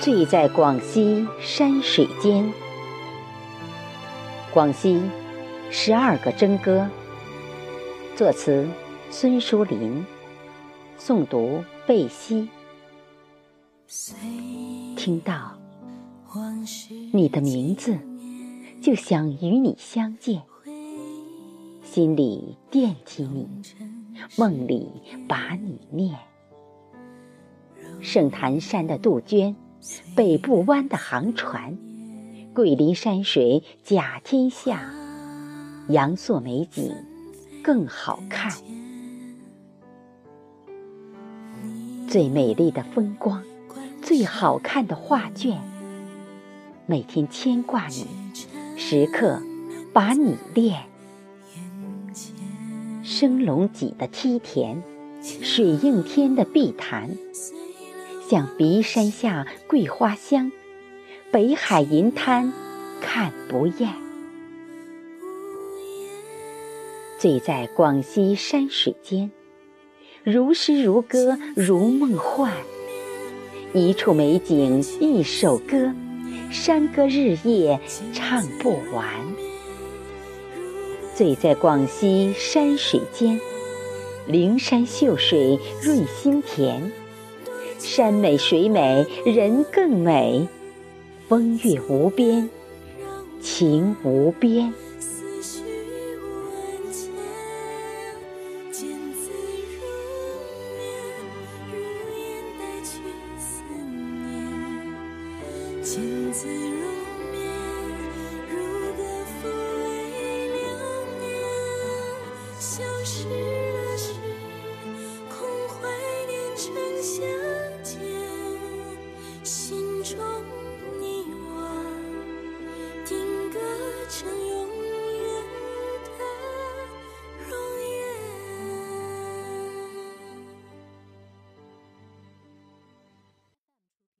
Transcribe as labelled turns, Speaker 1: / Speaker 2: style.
Speaker 1: 醉在广西山水间。广西十二个征歌，作词孙淑林，诵读贝西。听到你的名字，就想与你相见，心里惦记你，梦里把你念。圣坛山的杜鹃，北部湾的航船。桂林山水甲天下，阳朔美景更好看。最美丽的风光，最好看的画卷，每天牵挂你，时刻把你恋。升龙脊的梯田，水映天的碧潭，象鼻山下桂花香。北海银滩看不厌，醉在广西山水间，如诗如歌如梦幻。一处美景一首歌，山歌日夜唱不完。醉在广西山水间，灵山秀水润心田，山美水美人更美。风月无边，情无边。思绪万千，见字如面，如烟带去思念。见字如面，如歌赋为流年，消失。